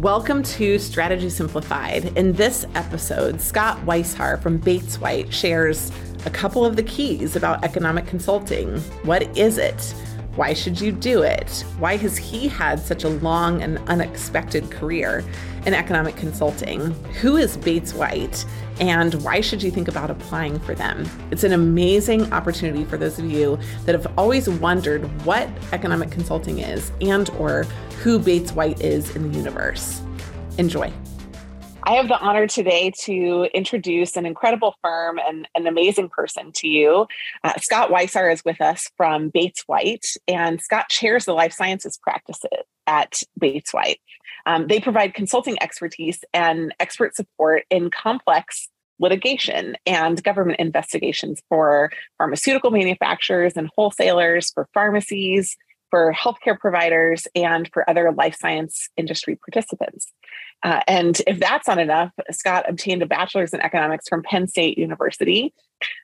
Welcome to Strategy Simplified. In this episode, Scott Weishaar from Bates White shares a couple of the keys about economic consulting. What is it? Why should you do it? Why has he had such a long and unexpected career in economic consulting? Who is Bates White? And why should you think about applying for them? It's an amazing opportunity for those of you that have always wondered what economic consulting is and or who Bates White is in the universe. Enjoy. I have the honor today to introduce an incredible firm and an amazing person to you. Uh, Scott Weishaar is with us from Bates White, and Scott chairs the life sciences practices at Bates White. Um, they provide consulting expertise and expert support in complex litigation and government investigations for pharmaceutical manufacturers and wholesalers, for pharmacies, for healthcare providers, and for other life science industry participants. Uh, and if that's not enough, Scott obtained a bachelor's in economics from Penn State University,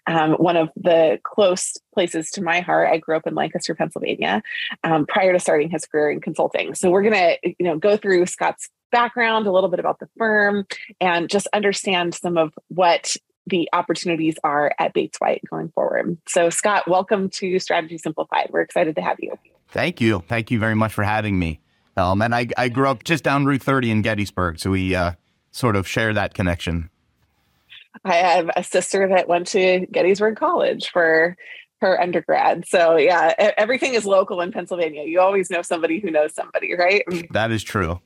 um, one of the close places to my heart. I grew up in Lancaster, Pennsylvania, um, prior to starting his career in consulting. So we're gonna, you know, go through Scott's background, a little bit about the firm, and just understand some of what the opportunities are at Bates White going forward. So, Scott, welcome to Strategy Simplified. We're excited to have you. Thank you. Thank you very much for having me. Um, and I, I grew up just down Route 30 in Gettysburg, so we uh, sort of share that connection. I have a sister that went to Gettysburg College for her undergrad. So yeah, everything is local in Pennsylvania. You always know somebody who knows somebody, right? That is true.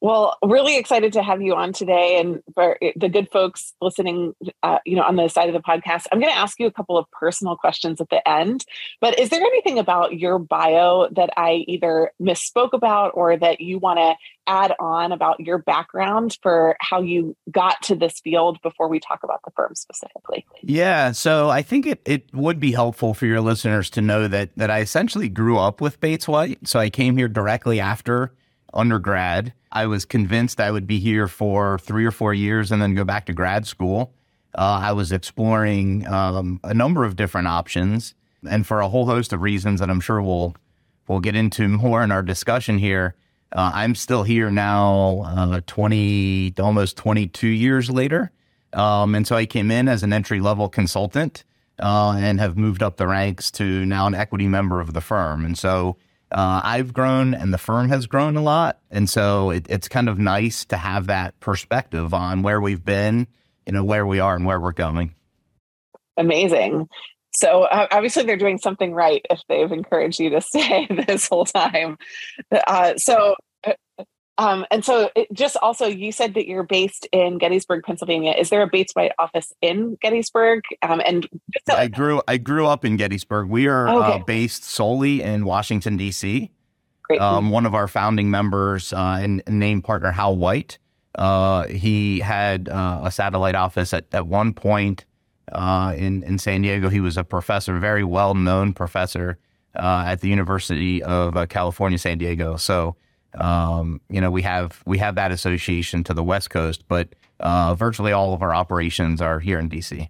Well, really excited to have you on today, and for the good folks listening, uh, you know, on the side of the podcast, I'm going to ask you a couple of personal questions at the end. But is there anything about your bio that I either misspoke about, or that you want to add on about your background for how you got to this field before we talk about the firm specifically? Yeah, so I think it it would be helpful for your listeners to know that that I essentially grew up with Bates White. So I came here directly after undergrad. I was convinced I would be here for three or four years and then go back to grad school. Uh, I was exploring um, a number of different options, and for a whole host of reasons that I'm sure we'll we'll get into more in our discussion here. Uh, I'm still here now, uh, 20, almost 22 years later. Um, and so I came in as an entry level consultant uh, and have moved up the ranks to now an equity member of the firm. And so uh, I've grown and the firm has grown a lot. And so it, it's kind of nice to have that perspective on where we've been, you know, where we are and where we're going. Amazing. So uh, obviously they're doing something right if they've encouraged you to stay this whole time. Uh, so um, and so, just also, you said that you're based in Gettysburg, Pennsylvania. Is there a Bates White office in Gettysburg? Um, and so- I grew I grew up in Gettysburg. We are uh, okay. uh, based solely in Washington D.C. Um, one of our founding members uh, and, named partner Hal White. Uh, he had uh, a satellite office at, at one point uh, in in San Diego. He was a professor, very well known professor at the University of California, San Diego. So. Um, you know, we have we have that association to the West Coast, but uh, virtually all of our operations are here in DC.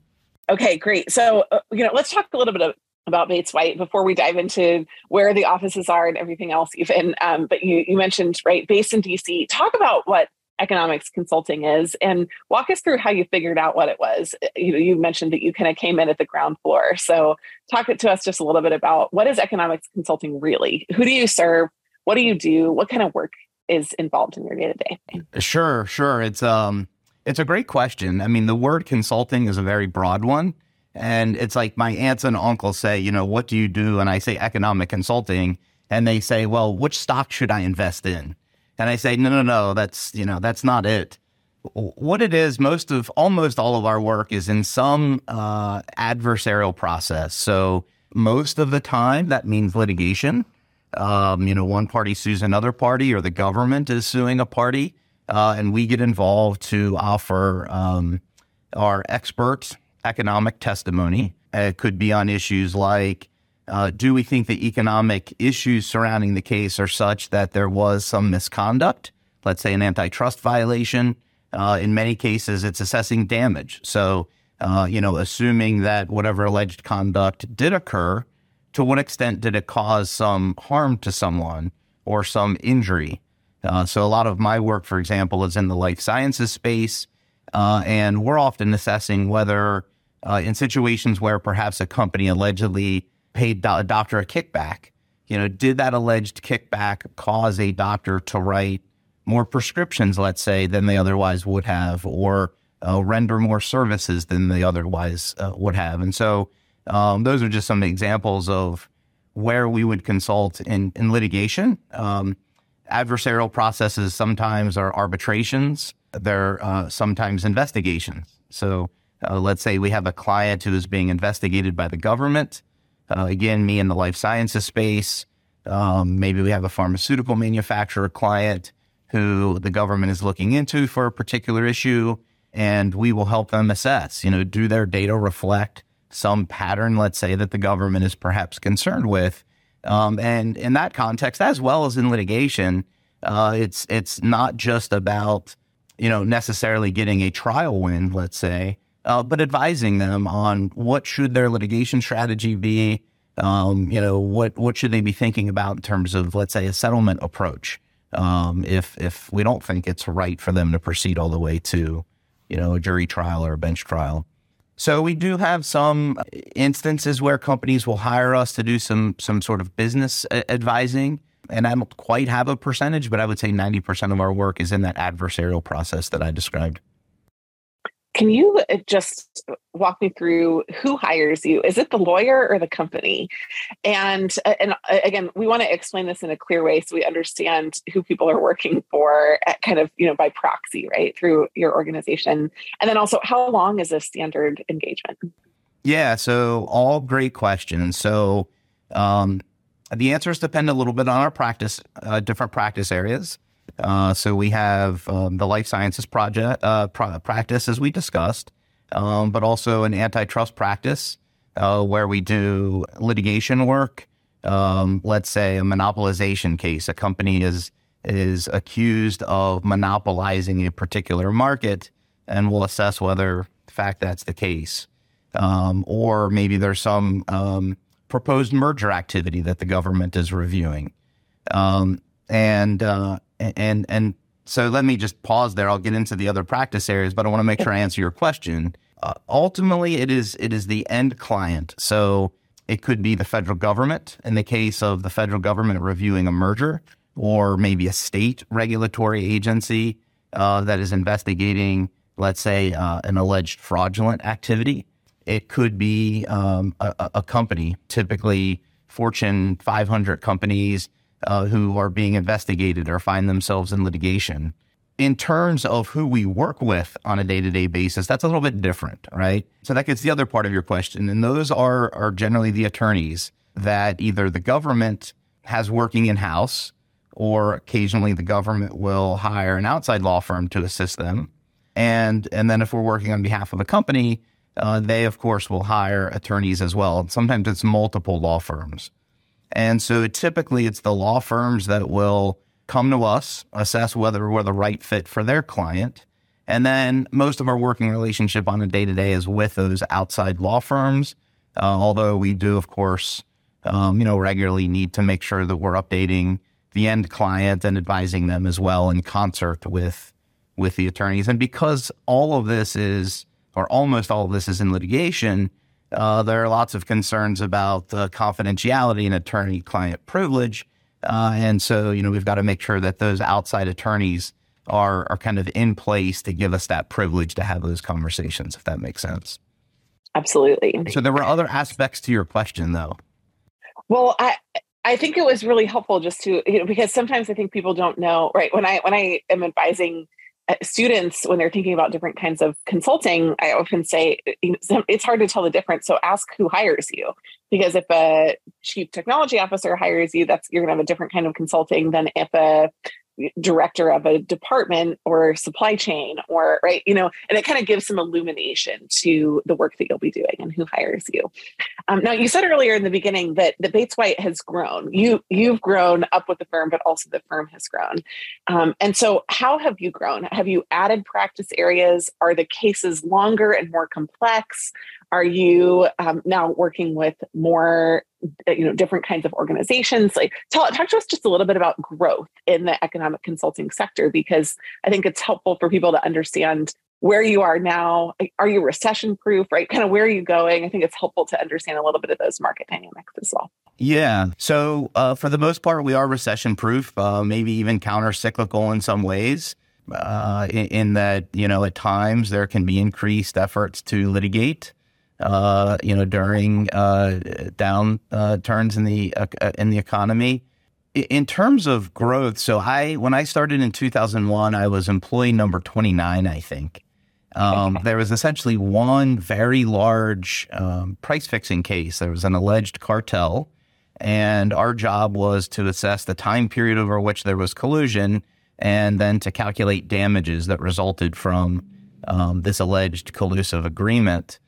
Okay, great. So, uh, you know, let's talk a little bit of, about Bates White before we dive into where the offices are and everything else. Even, um, but you you mentioned right, based in DC. Talk about what economics consulting is and walk us through how you figured out what it was you know you mentioned that you kind of came in at the ground floor so talk to us just a little bit about what is economics consulting really who do you serve what do you do? What kind of work is involved in your day to day? Sure, sure. It's um it's a great question. I mean, the word consulting is a very broad one. And it's like my aunts and uncles say, you know, what do you do? And I say economic consulting. And they say, well, which stock should I invest in? And I say, no, no, no, that's, you know, that's not it. What it is, most of, almost all of our work is in some uh, adversarial process. So most of the time, that means litigation um, you know, one party sues another party or the government is suing a party, uh, and we get involved to offer um, our expert economic testimony. It could be on issues like uh, do we think the economic issues surrounding the case are such that there was some misconduct, let's say an antitrust violation? Uh, in many cases, it's assessing damage. So, uh, you know, assuming that whatever alleged conduct did occur, to what extent did it cause some harm to someone or some injury? Uh, so a lot of my work, for example, is in the life sciences space, uh, and we're often assessing whether, uh, in situations where perhaps a company allegedly paid a doctor a kickback, you know, did that alleged kickback cause a doctor to write more prescriptions, let's say, than they otherwise would have, or uh, render more services than they otherwise uh, would have. And so, um, those are just some examples of where we would consult in, in litigation. Um, adversarial processes sometimes are arbitrations, they're uh, sometimes investigations. So, uh, let's say we have a client who is being investigated by the government. Uh, again, me in the life sciences space. Um, maybe we have a pharmaceutical manufacturer client who the government is looking into for a particular issue, and we will help them assess. You know, do their data reflect some pattern, let's say, that the government is perhaps concerned with? Um, and in that context, as well as in litigation, uh, it's it's not just about you know necessarily getting a trial win, let's say, uh, but advising them on what should their litigation strategy be. Um, you know what what should they be thinking about in terms of let's say a settlement approach um, if if we don't think it's right for them to proceed all the way to you know a jury trial or a bench trial. So we do have some uh, instances where companies will hire us to do some some sort of business uh, advising. And I don't quite have a percentage, but I would say 90% of our work is in that adversarial process that I described. Can you uh, just walk me through who hires you? Is it the lawyer or the company? And uh, and uh, again, we want to explain this in a clear way so we understand who people are working for, at kind of you know by proxy, right, through your organization. And then also, how long is a standard engagement? Yeah, so all great questions. So um, the answers depend a little bit on our practice, uh, different practice areas. Uh, so we have um, the life sciences project uh, practice, as we discussed, um, but also an antitrust practice uh, where we do litigation work. Um, let's say a monopolization case, a company is is accused of monopolizing a particular market, and we'll assess whether, in fact, that's the case. Um, or maybe there's some um, proposed merger activity that the government is reviewing. Um, and uh, and and so let me just pause there. I'll get into the other practice areas, but I want to make sure I answer your question. Uh, ultimately, it is it is the end client. So it could be the federal government in the case of the federal government reviewing a merger, or maybe a state regulatory agency uh, that is investigating, let's say, uh, an alleged fraudulent activity. It could be um, a, a company, typically Fortune 500 companies uh, who are being investigated or find themselves in litigation. In terms of who we work with on a day to day basis, that's a little bit different, right? So that gets the other part of your question. And those are, are generally the attorneys that either the government has working in house or occasionally the government will hire an outside law firm to assist them. And, and then if we're working on behalf of a company, uh, they, of course, will hire attorneys as well. Sometimes it's multiple law firms. And so typically it's the law firms that will come to us, assess whether we're the right fit for their client. And then most of our working relationship on a day to day is with those outside law firms. Uh, although we do, of course, um, you know, regularly need to make sure that we're updating the end client and advising them as well in concert with with the attorneys. And because all of this is, or almost all of this is in litigation, uh, there are lots of concerns about uh, confidentiality and attorney client privilege. Uh, and so, you know, we've got to make sure that those outside attorneys are, are kind of in place to give us that privilege to have those conversations, if that makes sense. Absolutely. So there were other aspects to your question, though. Well, I, I think it was really helpful just to, you know, because sometimes I think people don't know, right? When I, when I am advising Uh, students when they're thinking about different kinds of consulting i often say it's hard to tell the difference so ask who hires you. Because if a chief technology officer hires you that's you're going to have a different kind of consulting than if a director of a department or supply chain or right you know and it kind of gives some illumination to the work that you'll be doing and who hires you. Um, now you said earlier in the beginning that the bates white has grown. You you've grown up with the firm but also the firm has grown. Um, and so how have you grown? Have you added practice areas? Are the cases longer and more complex Are you um, now working with more, uh, you know, different kinds of organizations? Like, talk, talk to us just a little bit about growth in the economic consulting sector, because I think it's helpful for people to understand where you are now. Are you recession proof, right? Kind of where are you going? I think it's helpful to understand a little bit of those market dynamics as well. Yeah. So, uh, for the most part, we are recession proof, uh, maybe even counter cyclical in some ways. Uh, in, in, that, you know, at times there can be increased efforts to litigate. Uh, you know, during uh, down uh, turns in the in the economy, in terms of growth, so I when I started in 2001, I was employee number 29, I think. Um, there was essentially one very large um, price fixing case. There was an alleged cartel, and our job was to assess the time period over which there was collusion and then to calculate damages that resulted from um, this alleged collusive agreement.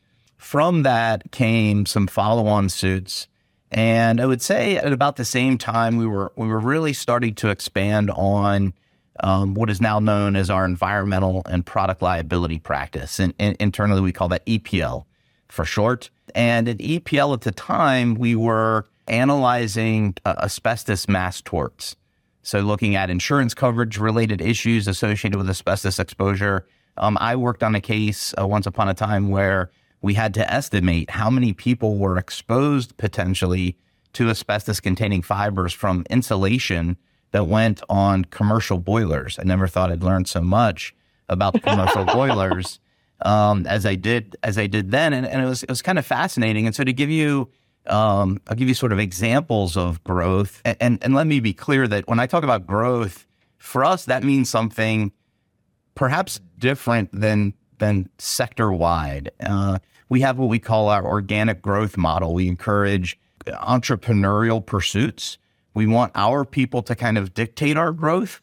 From that came some follow on suits. And I would say at about the same time, we were we were really starting to expand on um, what is now known as our environmental and product liability practice. And, and, internally, we call that EPL for short. And at EPL at the time, we were analyzing uh, asbestos mass torts. So, looking at insurance coverage related issues associated with asbestos exposure. Um, I worked on a case uh, once upon a time where we had to estimate how many people were exposed potentially to asbestos containing fibers from insulation that went on commercial boilers. I never thought I'd learn so much about the commercial boilers um, as I did as I did then, and, and, it was it was kind of fascinating. And so to give you, um, I'll give you sort of examples of growth, and, and and let me be clear that when I talk about growth, for us that means something perhaps different than than sector wide. Uh, we have what we call our organic growth model. We encourage entrepreneurial pursuits we want our people to kind of dictate our growth.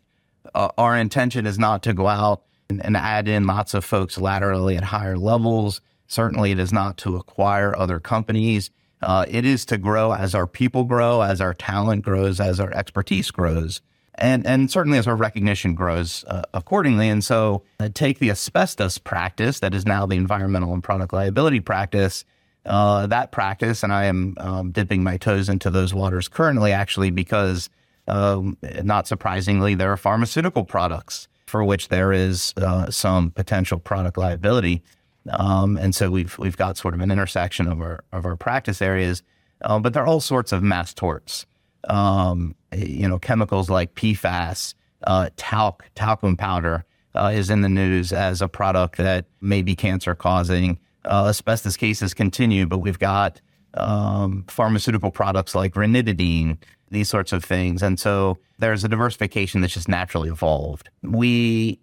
Uh, our intention is not to go out and, and add in lots of folks laterally at higher levels. Certainly, it is not to acquire other companies. Uh, it is to grow as our people grow, as our talent grows, as our expertise grows, and and certainly as our recognition grows uh, accordingly. And so, uh, take the asbestos practice that is now the environmental and product liability practice, uh, that practice, and I am um, dipping my toes into those waters currently, actually, because um, not surprisingly, there are pharmaceutical products for which there is uh, some potential product liability, um, and so we've we've got sort of an intersection of our of our practice areas, uh, but there are all sorts of mass torts. Um, you know, chemicals like PFAS, uh, talc, talcum powder uh, is in the news as a product that may be cancer causing uh, asbestos cases continue, but we've got um, pharmaceutical products like ranitidine, these sorts of things. And so there's a diversification that's just naturally evolved. We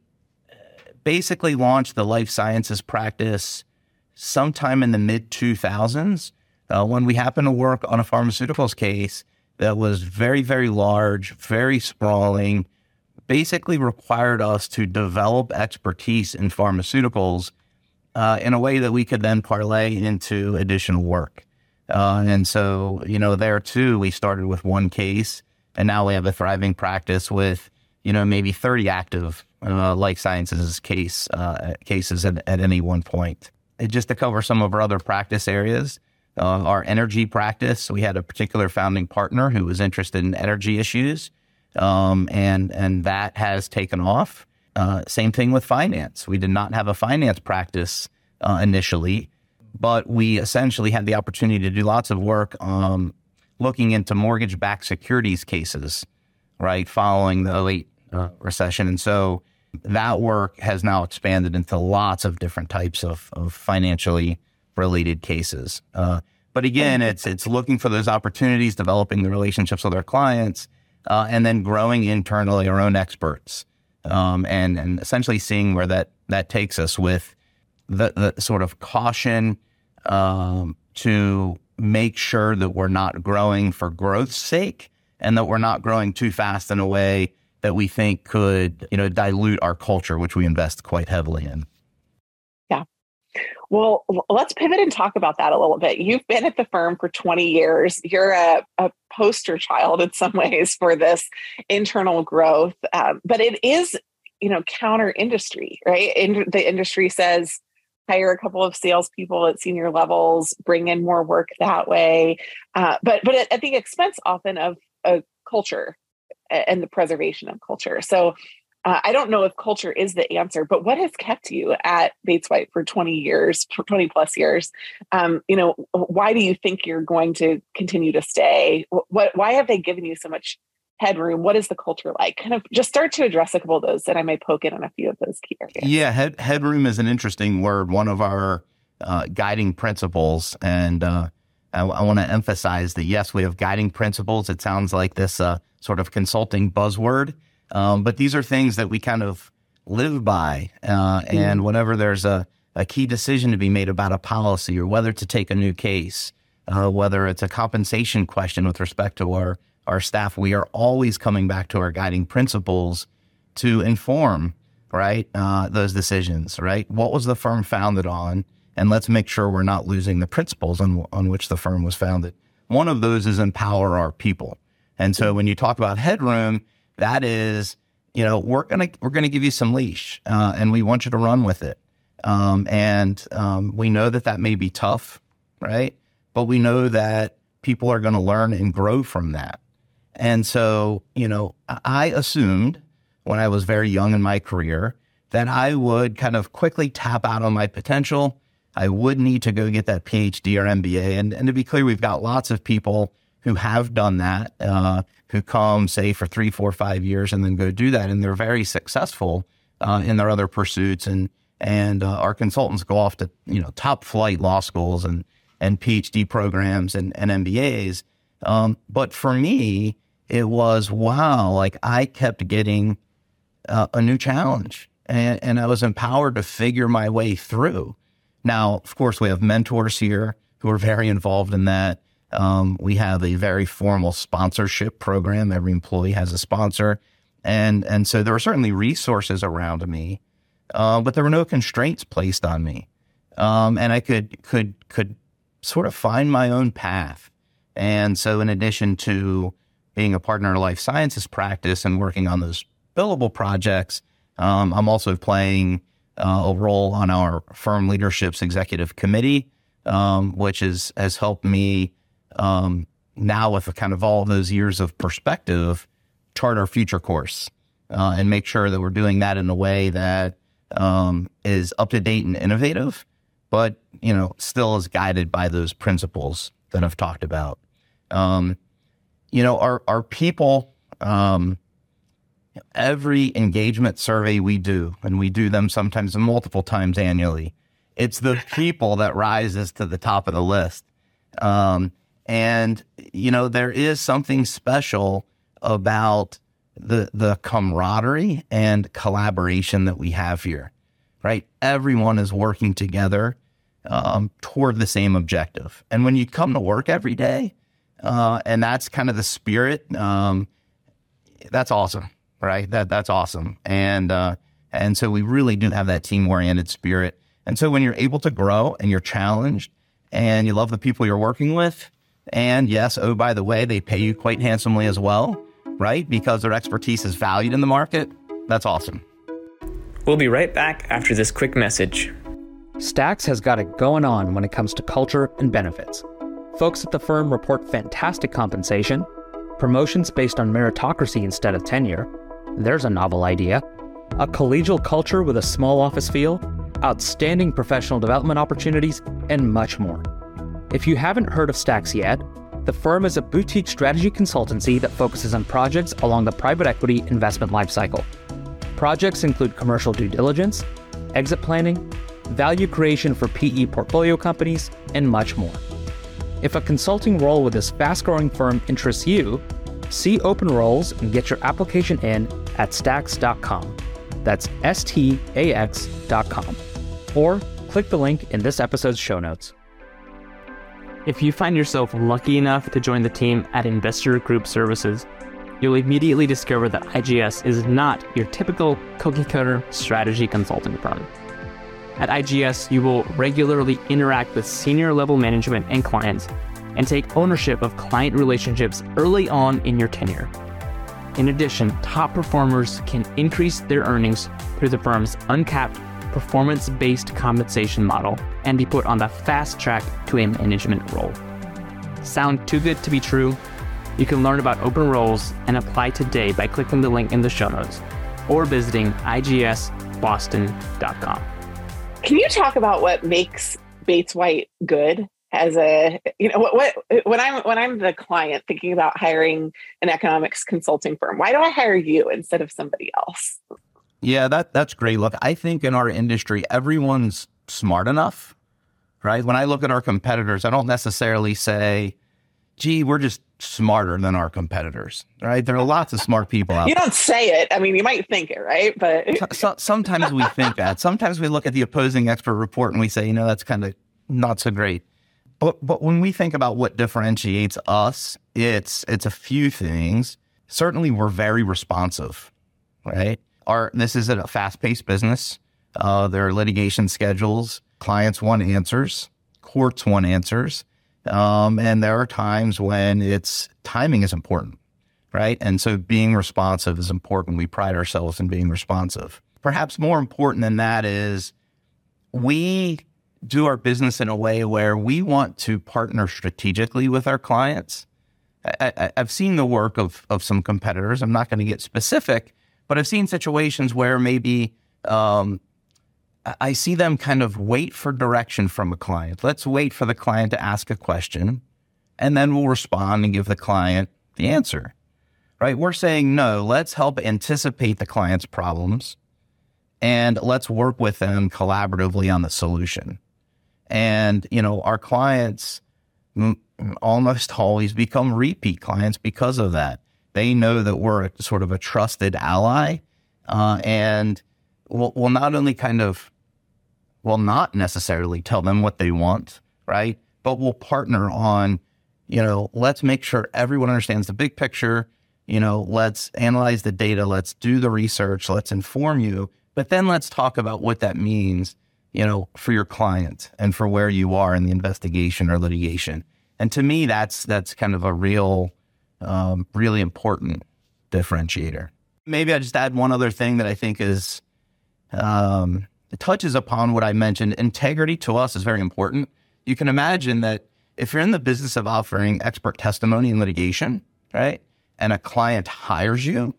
basically launched the life sciences practice sometime in the mid 2000s uh, when we happened to work on a pharmaceuticals case that was very, very large, very sprawling, basically required us to develop expertise in pharmaceuticals uh, in a way that we could then parlay into additional work. Uh, and so, you know, there too, we started with one case, and now we have a thriving practice with, you know, maybe 30 active uh, life sciences case uh, cases at, at, any one point. Just to cover some of our other practice areas, uh, our energy practice, we had a particular founding partner who was interested in energy issues, um, and and that has taken off. Uh, same thing with finance. We did not have a finance practice uh, initially, but we essentially had the opportunity to do lots of work um, looking into mortgage backed securities cases, right, following the late uh, recession. And so that work has now expanded into lots of different types of, of financially related cases. Uh, but again, it's it's looking for those opportunities, developing the relationships with our clients, uh, and then growing internally our own experts um, and and essentially seeing where that that takes us with the, the sort of caution um, to make sure that we're not growing for growth's sake and that we're not growing too fast in a way that we think could you know dilute our culture, which we invest quite heavily in. Well, let's pivot and talk about that a little bit. You've been at the firm for 20 years. You're a, a poster child in some ways for this internal growth, um, but it is, you know, counter industry, right? In, the industry says hire a couple of salespeople at senior levels, bring in more work that way, uh, but but at, at, the expense often of a culture and the preservation of culture. So uh, I don't know if culture is the answer, but what has kept you at Bates White for 20 years, 20 plus years? Um, you know, why do you think you're going to continue to stay? What, why have they given you so much headroom? What is the culture like? Kind of just start to address a couple of those, and I may poke in on a few of those key areas. Yeah, head, headroom is an interesting word. One of our uh, guiding principles, and uh, I, I want to emphasize that yes, we have guiding principles. It sounds like this uh, sort of consulting buzzword um, but these are things that we kind of live by. Uh, mm-hmm. and whenever there's a, a key decision to be made about a policy or whether to take a new case, uh, whether it's a compensation question with respect to our, our staff, we are always coming back to our guiding principles to inform, right, uh, those decisions, right? What was the firm founded on? And let's make sure we're not losing the principles on, on which the firm was founded. One of those is empower our people. And so when you talk about headroom, that is, you know, we're gonna we're gonna give you some leash, uh, and we want you to run with it. Um, and um, we know that that may be tough, right? But we know that people are going to learn and grow from that. And so, you know, I assumed when I was very young in my career that I would kind of quickly tap out on my potential. I would need to go get that PhD or MBA. And, and to be clear, we've got lots of people who have done that, uh, who come, say, for three, four, five years and then go do that. And they're very successful uh, in their other pursuits. And, and uh, our consultants go off to, you know, top flight law schools and, and PhD programs and, and MBAs. Um, but for me, it was wow, like I kept getting uh, a new challenge and, and I was empowered to figure my way through. Now, of course, we have mentors here who are very involved in that. Um, we have a very formal sponsorship program. Every employee has a sponsor, and and so there are certainly resources around me, uh, but there were no constraints placed on me, um, and I could could could sort of find my own path. And so, in addition to being a partner in a life sciences practice and working on those billable projects, um, I'm also playing uh, a role on our firm leadership's executive committee, um, which is, has helped me um, now with kind of all those years of perspective, chart our future course uh, and make sure that we're doing that in a way that um, is up to date and innovative, but you know still is guided by those principles that I've talked about. Um, you know, our our people. Um, every engagement survey we do, and we do them sometimes multiple times annually, it's the people that rises to the top of the list. Um, and, you know, there is something special about the, the camaraderie and collaboration that we have here, right? Everyone is working together um, toward the same objective. And when you come to work every day, uh, and that's kind of the spirit, um, that's awesome, right? That that's awesome. And uh, and so we really do have that team oriented spirit. And so when you're able to grow and you're challenged and you love the people you're working with, and yes, oh, by the way, they pay you quite handsomely as well, right? Because their expertise is valued in the market. That's awesome. We'll be right back after this quick message. Stax has got it going on when it comes to culture and benefits. Folks at the firm report fantastic compensation, promotions based on meritocracy instead of tenure. There's a novel idea. A collegial culture with a small office feel, outstanding professional development opportunities, and much more. If you haven't heard of Stax yet, the firm is a boutique strategy consultancy that focuses on projects along the private equity investment lifecycle. Projects include commercial due diligence, exit planning, value creation for PE portfolio companies, and much more. If a consulting role with this fast growing firm interests you, see open roles and get your application in at stax.com. That's S T A X.com. Or click the link in this episode's show notes. If you find yourself lucky enough to join the team at Investor Group Services, you'll immediately discover that IGS is not your typical cookie cutter strategy consulting firm. At IGS, you will regularly interact with senior level management and clients and take ownership of client relationships early on in your tenure. In addition, top performers can increase their earnings through the firm's uncapped performance based compensation model and be put on the fast track to a management role. Sound too good to be true? You can learn about open roles and apply today by clicking the link in the show notes or visiting igsboston.com. Can you talk about what makes Bates White good as a you know what, what when I'm when I'm the client thinking about hiring an economics consulting firm, why do I hire you instead of somebody else? Yeah, that that's great. Look, I think in our industry, everyone's smart enough, right? When I look at our competitors, I don't necessarily say, "Gee, we're just smarter than our competitors," right? There are lots of smart people out. There. You don't say it. I mean, you might think it, right? But so, sometimes we think that. Sometimes we look at the opposing expert report and we say, you know, that's kind of not so great. But but when we think about what differentiates us, it's it's a few things. Certainly, we're very responsive, right? Our this is a fast paced business. Uh, there are litigation schedules. Clients want answers. Courts want answers. Um, and there are times when it's timing is important, right? And so being responsive is important. We pride ourselves in being responsive. Perhaps more important than that is we do our business in a way where we want to partner strategically with our clients. I, have seen the work of, of some competitors. I'm not going to get specific, but I've seen situations where maybe um, I see them kind of wait for direction from a client. Let's wait for the client to ask a question, and then we'll respond and give the client the answer. Right? We're saying no, let's help anticipate the client's problems and let's work with them collaboratively on the solution. And, you know, our clients almost always become repeat clients because of that. They know that we're a, sort of a trusted ally uh, and will will not only kind of will not necessarily tell them what they want, right? But we'll partner on, you know, let's make sure everyone understands the big picture. You know, let's analyze the data, let's do the research, let's inform you, but then let's talk about what that means you know, for your client and for where you are in the investigation or litigation. And to me, that's that's kind of a real, um, really important differentiator. Maybe I just add one other thing that I think is um, it touches upon what I mentioned. Integrity to us is very important. You can imagine that if you're in the business of offering expert testimony in litigation, right, and a client hires you,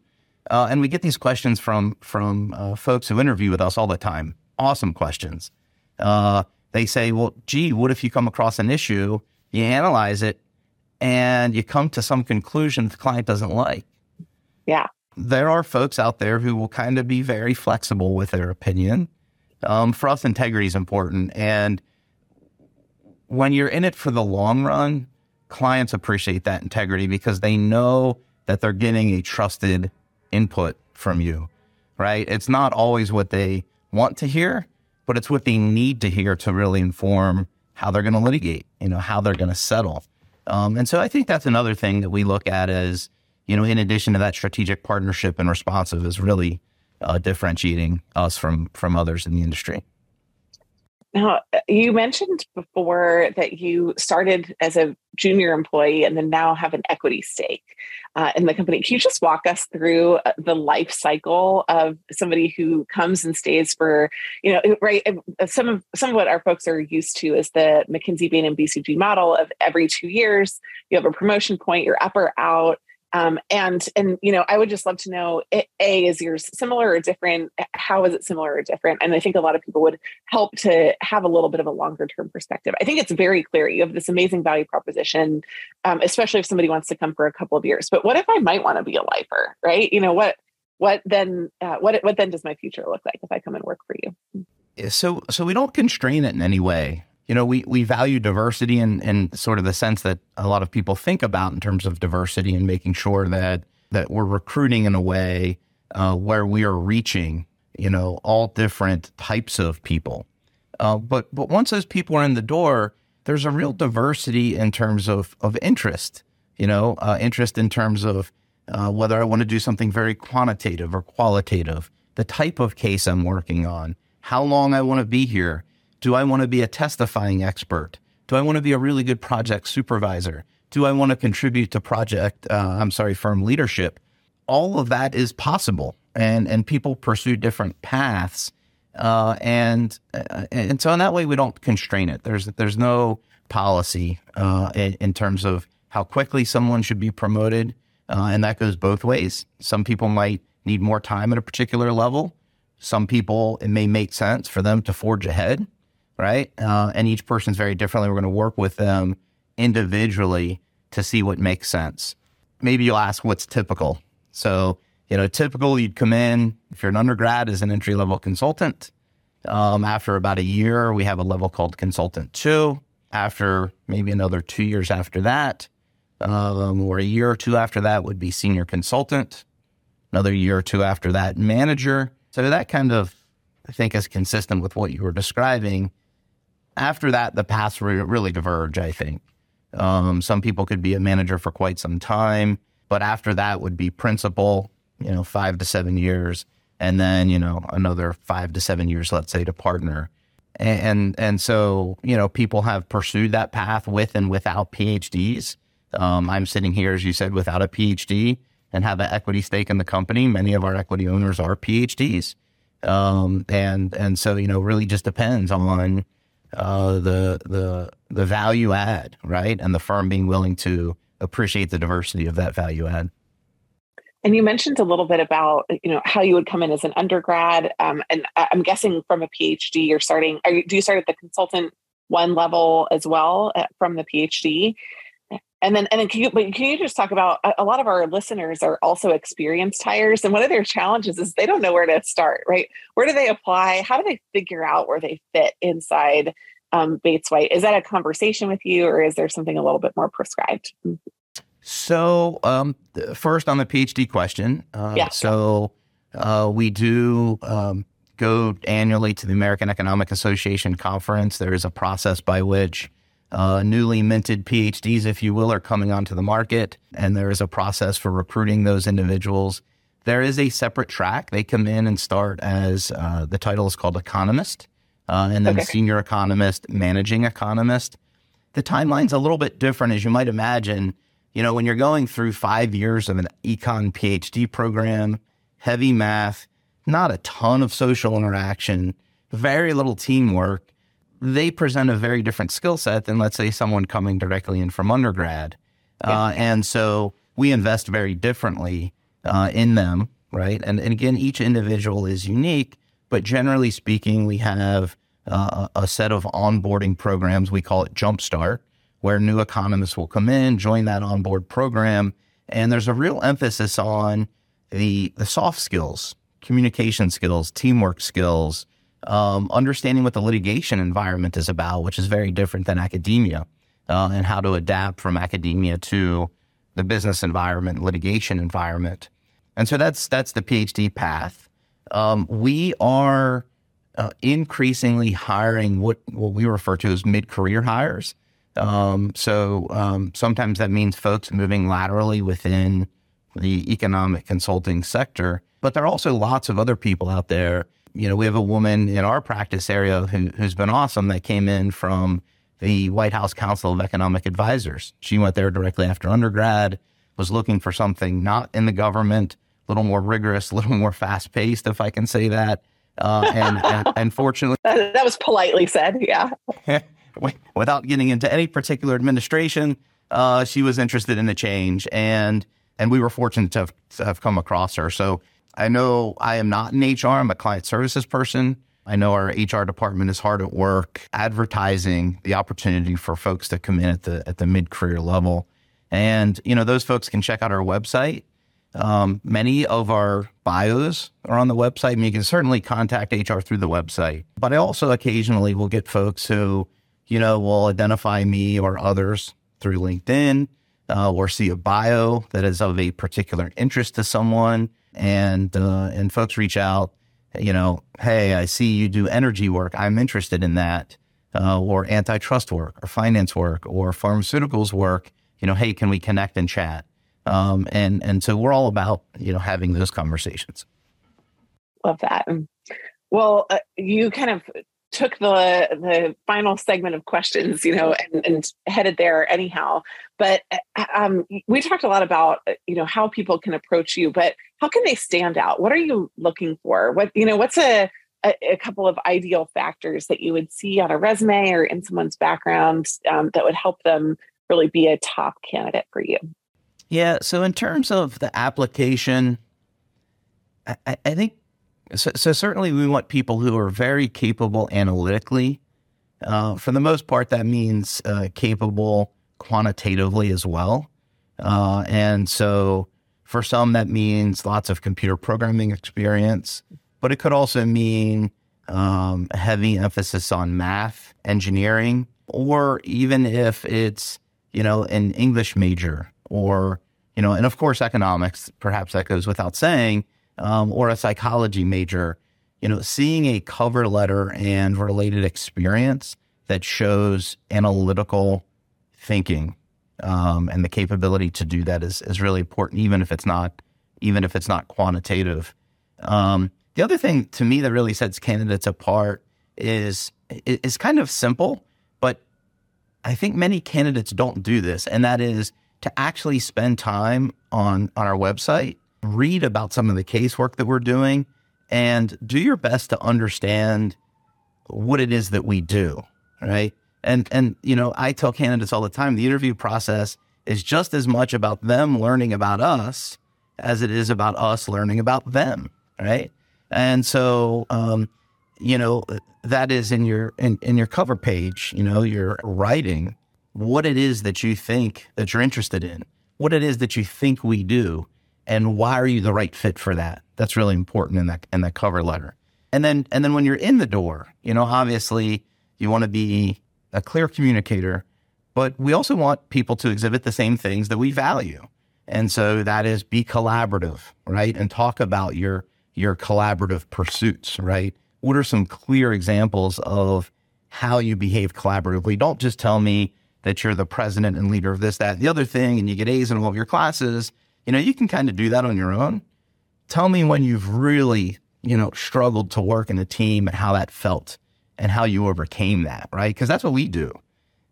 uh, and we get these questions from from uh, folks who interview with us all the time awesome questions. Uh, they say, well, gee, what if you come across an issue, you analyze it, and you come to some conclusion the client doesn't like? Yeah. There are folks out there who will kind of be very flexible with their opinion. Um, for us, integrity is important. And when you're in it for the long run, clients appreciate that integrity because they know that they're getting a trusted input from you, right? It's not always what they want to hear, but it's what they need to hear to really inform how they're going to litigate, you know, how they're going to settle. Um, and so I think that's another thing that we look at as, you know, in addition to that strategic partnership and responsive is really uh, differentiating us from from others in the industry. Now, you mentioned before that you started as a junior employee and then now have an equity stake uh, in the company. Can you just walk us through uh, the life cycle of somebody who comes and stays for, you know, right? Uh, some of some of what our folks are used to is the McKinsey, Bain, and BCG model of every two years you have a promotion point, you're up or out. Um, and and you know, I would just love to know: a is yours similar or different? How is it similar or different? And I think a lot of people would help to have a little bit of a longer term perspective. I think it's very clear you have this amazing value proposition, um, especially if somebody wants to come for a couple of years. But what if I might want to be a lifer, right? You know what? What then? Uh, what what then does my future look like if I come and work for you? So so we don't constrain it in any way you know, we, we value diversity in, in sort of the sense that a lot of people think about in terms of diversity and making sure that that we're recruiting in a way uh, where we are reaching, you know, all different types of people. Uh, but but once those people are in the door, there's a real diversity in terms of of interest. You know, uh, interest in terms of uh, whether I want to do something very quantitative or qualitative, the type of case I'm working on, how long I want to be here, do I want to be a testifying expert? Do I want to be a really good project supervisor? Do I want to contribute to project, uh, I'm sorry, firm leadership? All of that is possible. And, and people pursue different paths. Uh, and uh, and so in that way, we don't constrain it. There's there's no policy uh, in, in, terms of how quickly someone should be promoted, uh, and that goes both ways. Some people might need more time at a particular level. Some people it may make sense for them to forge ahead, right? Uh, and each person's very differently. We're going to work with them individually to see what makes sense. Maybe you'll ask what's typical. So you know, typical you'd come in if you're an undergrad as an entry level consultant. Um, after about a year, we have a level called consultant two. After maybe another two years after that, um, or a year or two after that would be senior consultant. Another year or two after that, manager. So that kind of, I think, is consistent with what you were describing. After that, the paths really diverge, I think. Um, some people could be a manager for quite some time, but after that would be principal, you know, five to seven years, and then you know another five to seven years, let's say, to partner. And and so you know people have pursued that path with and without PhDs. Um, I'm sitting here, as you said, without a PhD and have an equity stake in the company. Many of our equity owners are PhDs, um, and and so you know really just depends on uh, the the the value add, right, and the firm being willing to appreciate the diversity of that value add. And you mentioned a little bit about you know how you would come in as an undergrad, um, and I'm guessing from a PhD you're starting. You, do you start at the consultant one level as well uh, from the PhD? And then, and then, can you, but can you just talk about a, lot of our listeners are also experienced hires, and one of their challenges is they don't know where to start. Right? Where do they apply? How do they figure out where they fit inside um, Bates White? Is that a conversation with you, or is there something a little bit more prescribed? So, um, first on the PhD question. Uh, yeah. So, uh, we do um, go annually to the American Economic Association conference. There is a process by which uh, newly minted PhDs, if you will, are coming onto the market, and there is a process for recruiting those individuals. There is a separate track. They come in and start as uh, the title is called economist, uh, and then okay. senior economist, managing economist. The timeline's a little bit different, as you might imagine you know, when you're going through five years of an econ PhD program, heavy math, not a ton of social interaction, very little teamwork, they present a very different skill set than, let's say, someone coming directly in from undergrad. Yeah. Uh, and so we invest very differently uh, in them, right? And, and again, each individual is unique, but generally speaking, we have uh, a set of onboarding programs. We call it Jumpstart, where new economists will come in, join that onboard program. And there's a real emphasis on the, the soft skills, communication skills, teamwork skills, um, understanding what the litigation environment is about, which is very different than academia, uh, and how to adapt from academia to the business environment, litigation environment. And so that's that's the PhD path. Um, we are uh, increasingly hiring what what we refer to as mid career hires. Um, so um, sometimes that means folks moving laterally within the economic consulting sector. But there are also lots of other people out there. You know, we have a woman in our practice area who, who's been awesome that came in from the White House Council of Economic Advisors. She went there directly after undergrad, was looking for something not in the government, a little more rigorous, a little more fast paced, if I can say that. Uh, and, and, and fortunately, that was politely said. Yeah. without getting into any particular administration, uh, she was interested in the change, and and we were fortunate to have, to have come across her. So I know I am not in HR; I'm a client services person. I know our HR department is hard at work advertising the opportunity for folks to come in at the at the mid career level, and you know those folks can check out our website. Um, many of our bios are on the website, and you can certainly contact HR through the website. But I also occasionally will get folks who you know, will identify me or others through LinkedIn uh, or see a bio that is of a particular interest to someone. And, uh, and folks reach out, you know, hey, I see you do energy work. I'm interested in that. Uh, or antitrust work or finance work or pharmaceuticals work. You know, hey, can we connect and chat? Um, and and so we're all about you know having those conversations. Love that. Well, uh, you kind of took the the final segment of questions, you know, and, and headed there anyhow. But uh, um, we talked a lot about uh, you know how people can approach you, but how can they stand out? What are you looking for? What you know? What's a a, a, couple of ideal factors that you would see on a resume or in someone's background um, that would help them really be a top candidate for you? Yeah. So, in terms of the application, I, I think so, so, Certainly, we want people who are very capable analytically. Uh, for the most part, that means uh, capable quantitatively as well. Uh, and so, for some, that means lots of computer programming experience, but it could also mean um, heavy emphasis on math, engineering, or even if it's you know an English major or you know, and of course economics. Perhaps that goes without saying, um, or a psychology major. You know, seeing a cover letter and related experience that shows analytical thinking um, and the capability to do that is is really important, even if it's not even if it's not quantitative. Um, the other thing to me that really sets candidates apart is is kind of simple, but I think many candidates don't do this, and that is to actually spend time on on our website, read about some of the casework that we're doing, and do your best to understand what it is that we do, right? And and you know, I tell candidates all the time, the interview process is just as much about them learning about us as it is about us learning about them, right? And so, um, you know, that is in your in, in your cover page. You know, you're writing what it is that you think that you're interested in, what it is that you think we do, and why are you the right fit for that? That's really important in that in that cover letter. And then and then when you're in the door, you know, obviously you want to be a clear communicator, but we also want people to exhibit the same things that we value. And so that is be collaborative, right? And talk about your your collaborative pursuits, right? What are some clear examples of how you behave collaboratively? Don't just tell me that you're the president and leader of this, that, and the other thing, and you get A's in all of your classes. You know, you can kind of do that on your own. Tell me when you've really, you know, struggled to work in a team and how that felt and how you overcame that, right? Because that's what we do.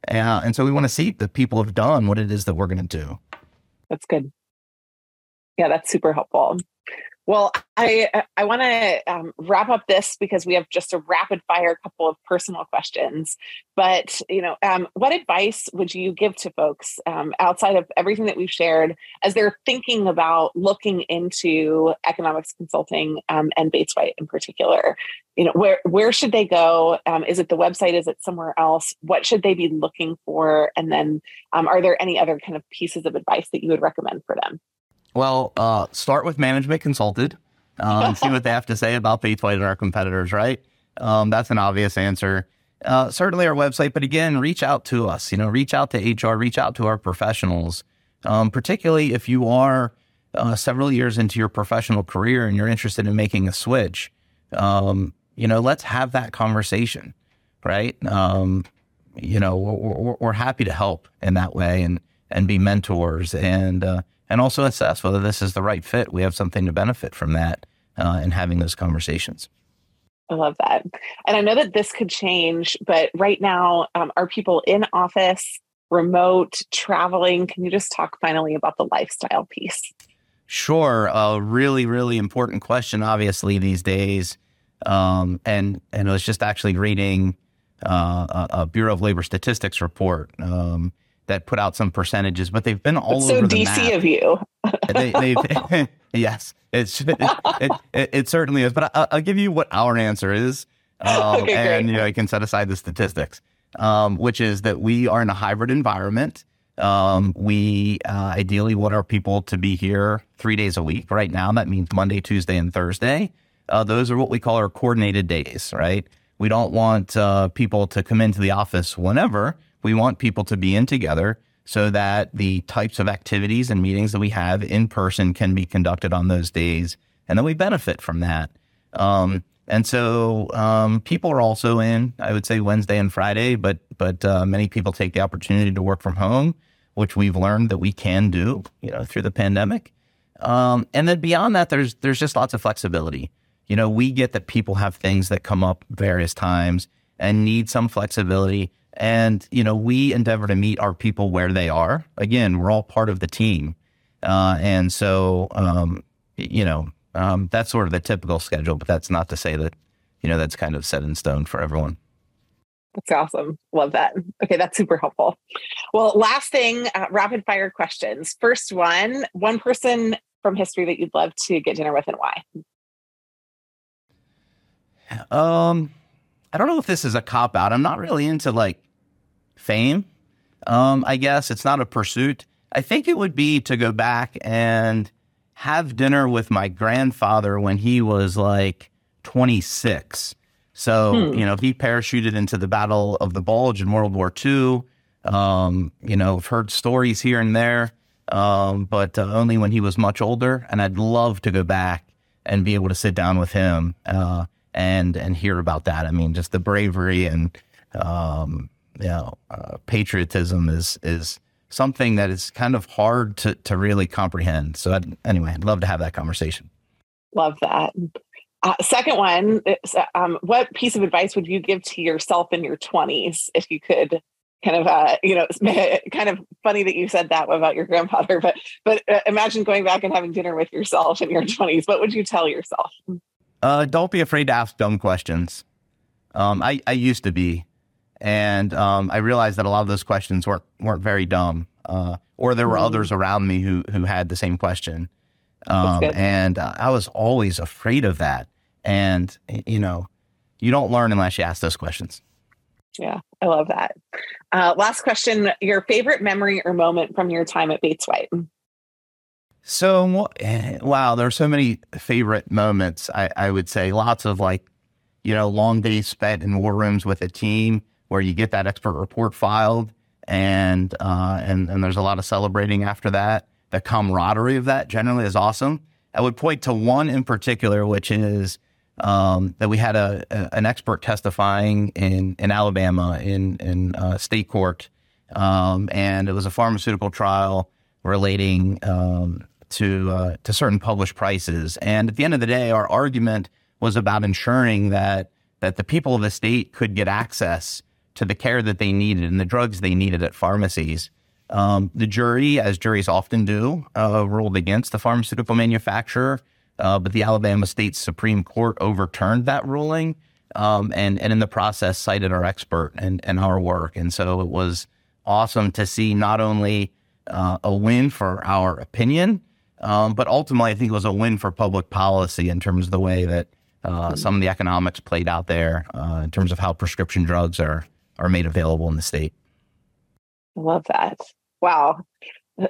Uh, and so we want to see that people have done what it is that we're going to do. That's good. Yeah, that's super helpful. Well, I I want to um, wrap up this because we have just a rapid fire couple of personal questions. But you know, um, what advice would you give to folks um, outside of everything that we've shared as they're thinking about looking into economics consulting um, and Bates White in particular? You know, where where should they go? Um, is it the website? Is it somewhere else? What should they be looking for? And then, um, are there any other kind of pieces of advice that you would recommend for them? Well, uh, start with Management Consulted and see what they have to say about White and our competitors, right? Um, that's an obvious answer. Uh, certainly our website, but again, reach out to us. You know, reach out to HR, reach out to our professionals, um, particularly if you are uh, several years into your professional career and you're interested in making a switch. Um, you know, let's have that conversation, right? Um, you know, we're, we're, happy to help in that way and and be mentors and uh, and also assess whether this is the right fit. We have something to benefit from that uh, in having those conversations. I love that. And I know that this could change, but right now, um, are people in office, remote, traveling? Can you just talk finally about the lifestyle piece? Sure. A really, really important question, obviously, these days. Um, and, and I was just actually reading uh, a, a, Bureau of Labor Statistics report. Um, that put out some percentages, but they've been all so over the place. So DC map. of you. they, yes, it's it, it, it, it, certainly is. But I, will give you what our answer is, um, okay, and you know you can set aside the statistics, um, which is that we are in a hybrid environment. Um, we uh, ideally want our people to be here three days a week. Right now, that means Monday, Tuesday, and Thursday. Uh, those are what we call our coordinated days. Right. We don't want uh, people to come into the office whenever we want people to be in together so that the types of activities and meetings that we have in person can be conducted on those days. And then we benefit from that. Um, and so um, people are also in, I would say Wednesday and Friday, but but uh, many people take the opportunity to work from home, which we've learned that we can do, you know, through the pandemic. Um, and then beyond that, there's there's just lots of flexibility. You know, we get that people have things that come up various times and need some flexibility. And, you know, we endeavor to meet our people where they are. Again, we're all part of the team. Uh, and so, um, you know, um, that's sort of the typical schedule, but that's not to say that, you know, that's kind of set in stone for everyone. That's awesome. Love that. Okay, that's super helpful. Well, last thing, uh, rapid fire questions. First one, one person from history that you'd love to get dinner with and why? Um, I don't know if this is a cop out. I'm not really into like fame. Um, I guess it's not a pursuit. I think it would be to go back and have dinner with my grandfather when he was like 26. So, hmm. you know, he parachuted into the Battle of the Bulge in World War II. Um, you know, I've heard stories here and there, um, but uh, only when he was much older. And I'd love to go back and be able to sit down with him uh, and and hear about that. I mean, just the bravery and um, you know, uh, patriotism is is something that is kind of hard to to really comprehend. So, I'd, anyway, I'd love to have that conversation. Love that. Uh, second one, um, what piece of advice would you give to yourself in your 20s if you could kind of uh, you know kind of funny that you said that about your grandfather but but uh, imagine going back and having dinner with yourself in your 20s what would you tell yourself uh, don't be afraid to ask dumb questions um, I, I used to be and um, I realized that a lot of those questions weren't weren't very dumb uh, or there were mm-hmm. others around me who who had the same question um, and uh, I was always afraid of that and, you know, you don't learn unless you ask those questions. Yeah, I love that. Uh, last question Your favorite memory or moment from your time at Bates White? So, wow, there are so many favorite moments. I, I would say lots of like, you know, long days spent in war rooms with a team where you get that expert report filed and uh, and and there's a lot of celebrating after that. The camaraderie of that generally is awesome. I would point to one in particular, which is um, that we had a, a, an expert testifying in in Alabama in in uh, state court, um, and it was a pharmaceutical trial relating um, to uh, to certain published prices. And at the end of the day, our argument was about ensuring that that the people of the state could get access to the care that they needed and the drugs they needed at pharmacies. Um, the jury, as juries often do, uh, ruled against the pharmaceutical manufacturer uh, but the Alabama State Supreme Court overturned that ruling, um, and and in the process cited our expert and and our work. And so it was awesome to see not only uh, a win for our opinion, um, but ultimately I think it was a win for public policy in terms of the way that uh, mm-hmm. some of the economics played out there uh, in terms of how prescription drugs are are made available in the state. I love that. Wow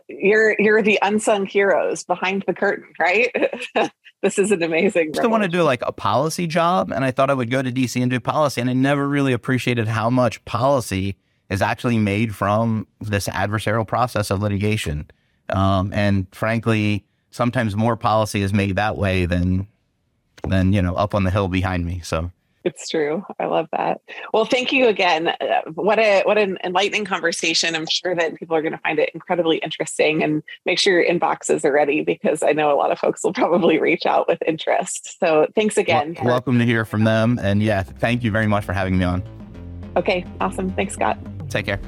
you're you're the unsung heroes behind the curtain, right? this is an amazing. I still want to do like a policy job, and I thought I would go to DC and do policy, and I never really appreciated how much policy is actually made from this adversarial process of litigation. Um, and frankly, sometimes more policy is made that way than than you know up on the hill behind me. So it's true. I love that. Well, thank you again. Uh, what a what an enlightening conversation. I'm sure that people are going to find it incredibly interesting and make sure your inboxes are ready because I know a lot of folks will probably reach out with interest. So, thanks again. Well, welcome to hear from them and yeah, thank you very much for having me on. Okay, awesome. Thanks, Scott. Take care.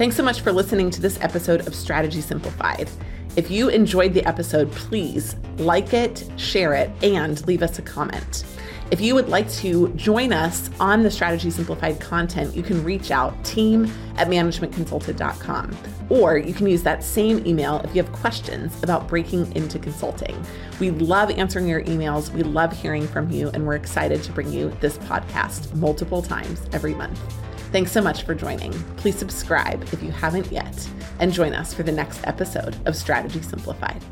Thanks so much for listening to this episode of Strategy Simplified. If you enjoyed the episode, please like it, share it, and leave us a comment. If you would like to join us on the Strategy Simplified content, you can reach out team at managementconsulted.com. Or you can use that same email if you have questions about breaking into consulting. We love answering your emails. We love hearing from you, and we're excited to bring you this podcast multiple times every month. Thanks so much for joining. Please subscribe if you haven't yet, and join us for the next episode of Strategy Simplified.